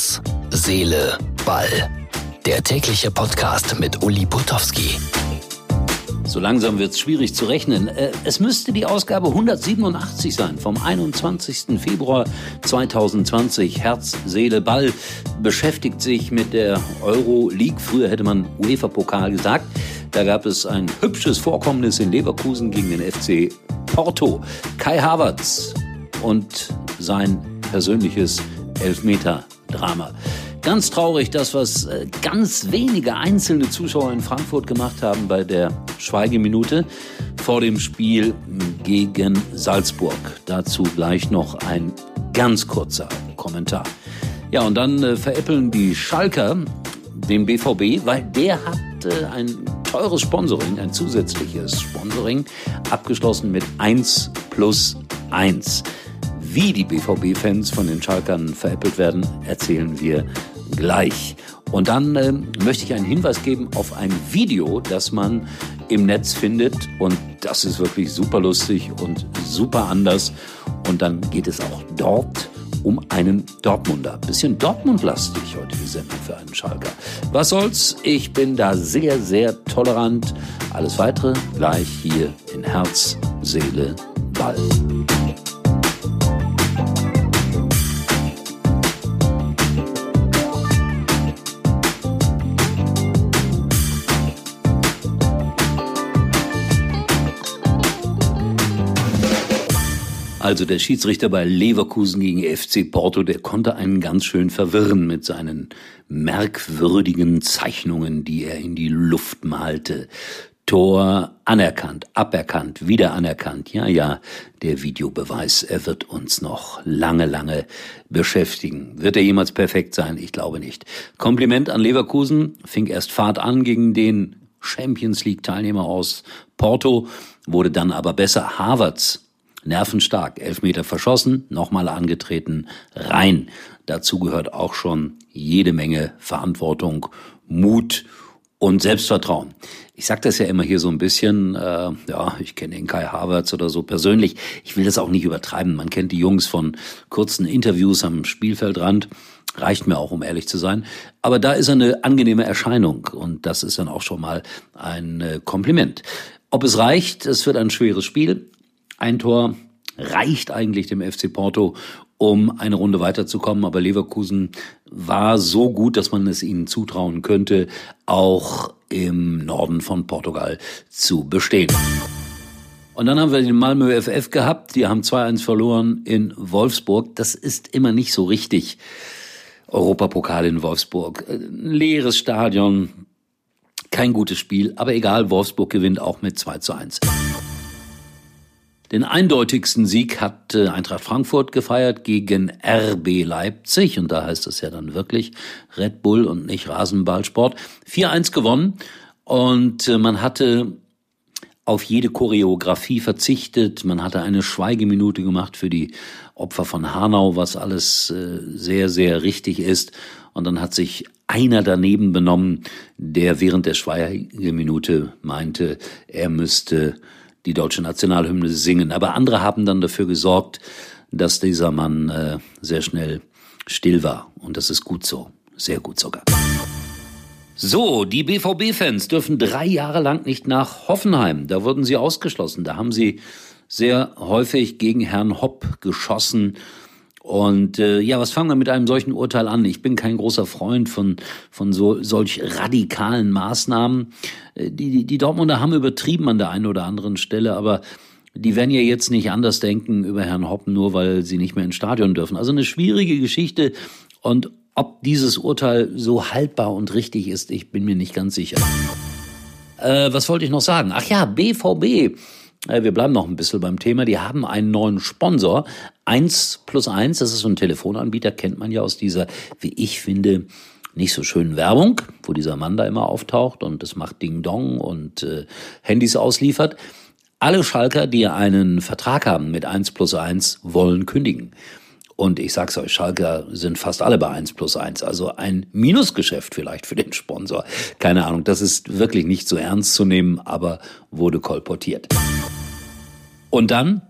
Herz, Seele, Ball. Der tägliche Podcast mit Uli Putowski. So langsam wird es schwierig zu rechnen. Äh, es müsste die Ausgabe 187 sein, vom 21. Februar 2020. Herz, Seele, Ball beschäftigt sich mit der Euro League. Früher hätte man UEFA-Pokal gesagt. Da gab es ein hübsches Vorkommnis in Leverkusen gegen den FC Porto. Kai Havertz und sein persönliches Elfmeter-Drama. Ganz traurig, das, was äh, ganz wenige einzelne Zuschauer in Frankfurt gemacht haben bei der Schweigeminute vor dem Spiel gegen Salzburg. Dazu gleich noch ein ganz kurzer Kommentar. Ja, und dann äh, veräppeln die Schalker den BVB, weil der hat äh, ein teures Sponsoring, ein zusätzliches Sponsoring, abgeschlossen mit 1 plus 1. Wie die BVB-Fans von den Schalkern veräppelt werden, erzählen wir gleich. Und dann äh, möchte ich einen Hinweis geben auf ein Video, das man im Netz findet. Und das ist wirklich super lustig und super anders. Und dann geht es auch dort um einen Dortmunder. Bisschen Dortmund-lastig heute die Sendung für einen Schalker. Was soll's? Ich bin da sehr, sehr tolerant. Alles weitere gleich hier in Herz, Seele, Ball. Also der Schiedsrichter bei Leverkusen gegen FC Porto, der konnte einen ganz schön verwirren mit seinen merkwürdigen Zeichnungen, die er in die Luft malte. Tor anerkannt, aberkannt, wieder anerkannt. Ja, ja, der Videobeweis, er wird uns noch lange, lange beschäftigen. Wird er jemals perfekt sein? Ich glaube nicht. Kompliment an Leverkusen, fing erst Fahrt an gegen den Champions League Teilnehmer aus Porto, wurde dann aber besser. Harvards Nervenstark, Elfmeter verschossen, nochmal angetreten, rein. Dazu gehört auch schon jede Menge Verantwortung, Mut und Selbstvertrauen. Ich sage das ja immer hier so ein bisschen, äh, ja, ich kenne den Kai Havertz oder so persönlich. Ich will das auch nicht übertreiben. Man kennt die Jungs von kurzen Interviews am Spielfeldrand. Reicht mir auch, um ehrlich zu sein. Aber da ist er eine angenehme Erscheinung und das ist dann auch schon mal ein äh, Kompliment. Ob es reicht, es wird ein schweres Spiel. Ein Tor reicht eigentlich dem FC Porto, um eine Runde weiterzukommen. Aber Leverkusen war so gut, dass man es ihnen zutrauen könnte, auch im Norden von Portugal zu bestehen. Und dann haben wir den Malmö FF gehabt. Die haben 2-1 verloren in Wolfsburg. Das ist immer nicht so richtig. Europapokal in Wolfsburg. Ein leeres Stadion. Kein gutes Spiel. Aber egal, Wolfsburg gewinnt auch mit 2 zu 1. Den eindeutigsten Sieg hat äh, Eintracht Frankfurt gefeiert gegen RB Leipzig. Und da heißt es ja dann wirklich Red Bull und nicht Rasenballsport. 4-1 gewonnen. Und äh, man hatte auf jede Choreografie verzichtet. Man hatte eine Schweigeminute gemacht für die Opfer von Hanau, was alles äh, sehr, sehr richtig ist. Und dann hat sich einer daneben benommen, der während der Schweigeminute meinte, er müsste die deutsche Nationalhymne singen. Aber andere haben dann dafür gesorgt, dass dieser Mann äh, sehr schnell still war. Und das ist gut so. Sehr gut sogar. So, die BVB-Fans dürfen drei Jahre lang nicht nach Hoffenheim. Da wurden sie ausgeschlossen. Da haben sie sehr häufig gegen Herrn Hopp geschossen und äh, ja, was fangen wir mit einem solchen Urteil an? Ich bin kein großer Freund von, von so, solch radikalen Maßnahmen. Äh, die, die, die Dortmunder haben übertrieben an der einen oder anderen Stelle, aber die werden ja jetzt nicht anders denken über Herrn Hoppen, nur weil sie nicht mehr ins Stadion dürfen. Also eine schwierige Geschichte. Und ob dieses Urteil so haltbar und richtig ist, ich bin mir nicht ganz sicher. Äh, was wollte ich noch sagen? Ach ja, BVB. Äh, wir bleiben noch ein bisschen beim Thema. Die haben einen neuen Sponsor. Eins plus eins, das ist so ein Telefonanbieter, kennt man ja aus dieser, wie ich finde, nicht so schönen Werbung, wo dieser Mann da immer auftaucht und das macht Ding Dong und äh, Handys ausliefert. Alle Schalker, die einen Vertrag haben mit eins plus eins, wollen kündigen. Und ich sag's euch, Schalker sind fast alle bei eins plus eins. Also ein Minusgeschäft vielleicht für den Sponsor. Keine Ahnung, das ist wirklich nicht so ernst zu nehmen, aber wurde kolportiert. Und dann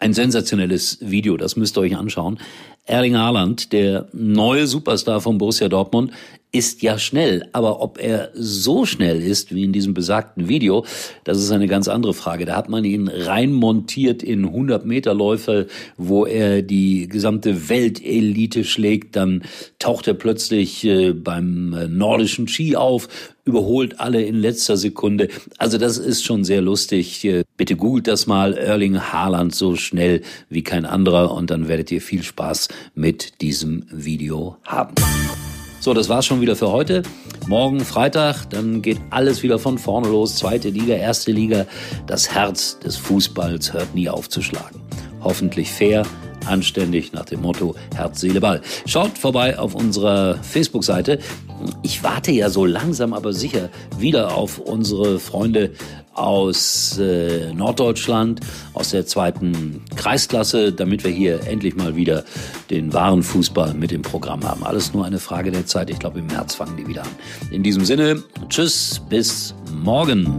Ein sensationelles Video, das müsst ihr euch anschauen. Erling Haaland, der neue Superstar von Borussia Dortmund, ist ja schnell. Aber ob er so schnell ist wie in diesem besagten Video, das ist eine ganz andere Frage. Da hat man ihn reinmontiert in 100 Meter Läufe, wo er die gesamte Weltelite schlägt. Dann taucht er plötzlich äh, beim äh, nordischen Ski auf, überholt alle in letzter Sekunde. Also das ist schon sehr lustig. Bitte googelt das mal. Erling Haaland so schnell wie kein anderer und dann werdet ihr viel Spaß mit diesem Video haben. So, das war's schon wieder für heute. Morgen Freitag, dann geht alles wieder von vorne los. Zweite Liga, erste Liga. Das Herz des Fußballs hört nie auf zu schlagen. Hoffentlich fair, anständig nach dem Motto Herz, Seele, Ball. Schaut vorbei auf unserer Facebook-Seite. Ich warte ja so langsam aber sicher wieder auf unsere Freunde aus äh, Norddeutschland, aus der zweiten Kreisklasse, damit wir hier endlich mal wieder den wahren Fußball mit im Programm haben. Alles nur eine Frage der Zeit. Ich glaube, im März fangen die wieder an. In diesem Sinne, tschüss, bis morgen.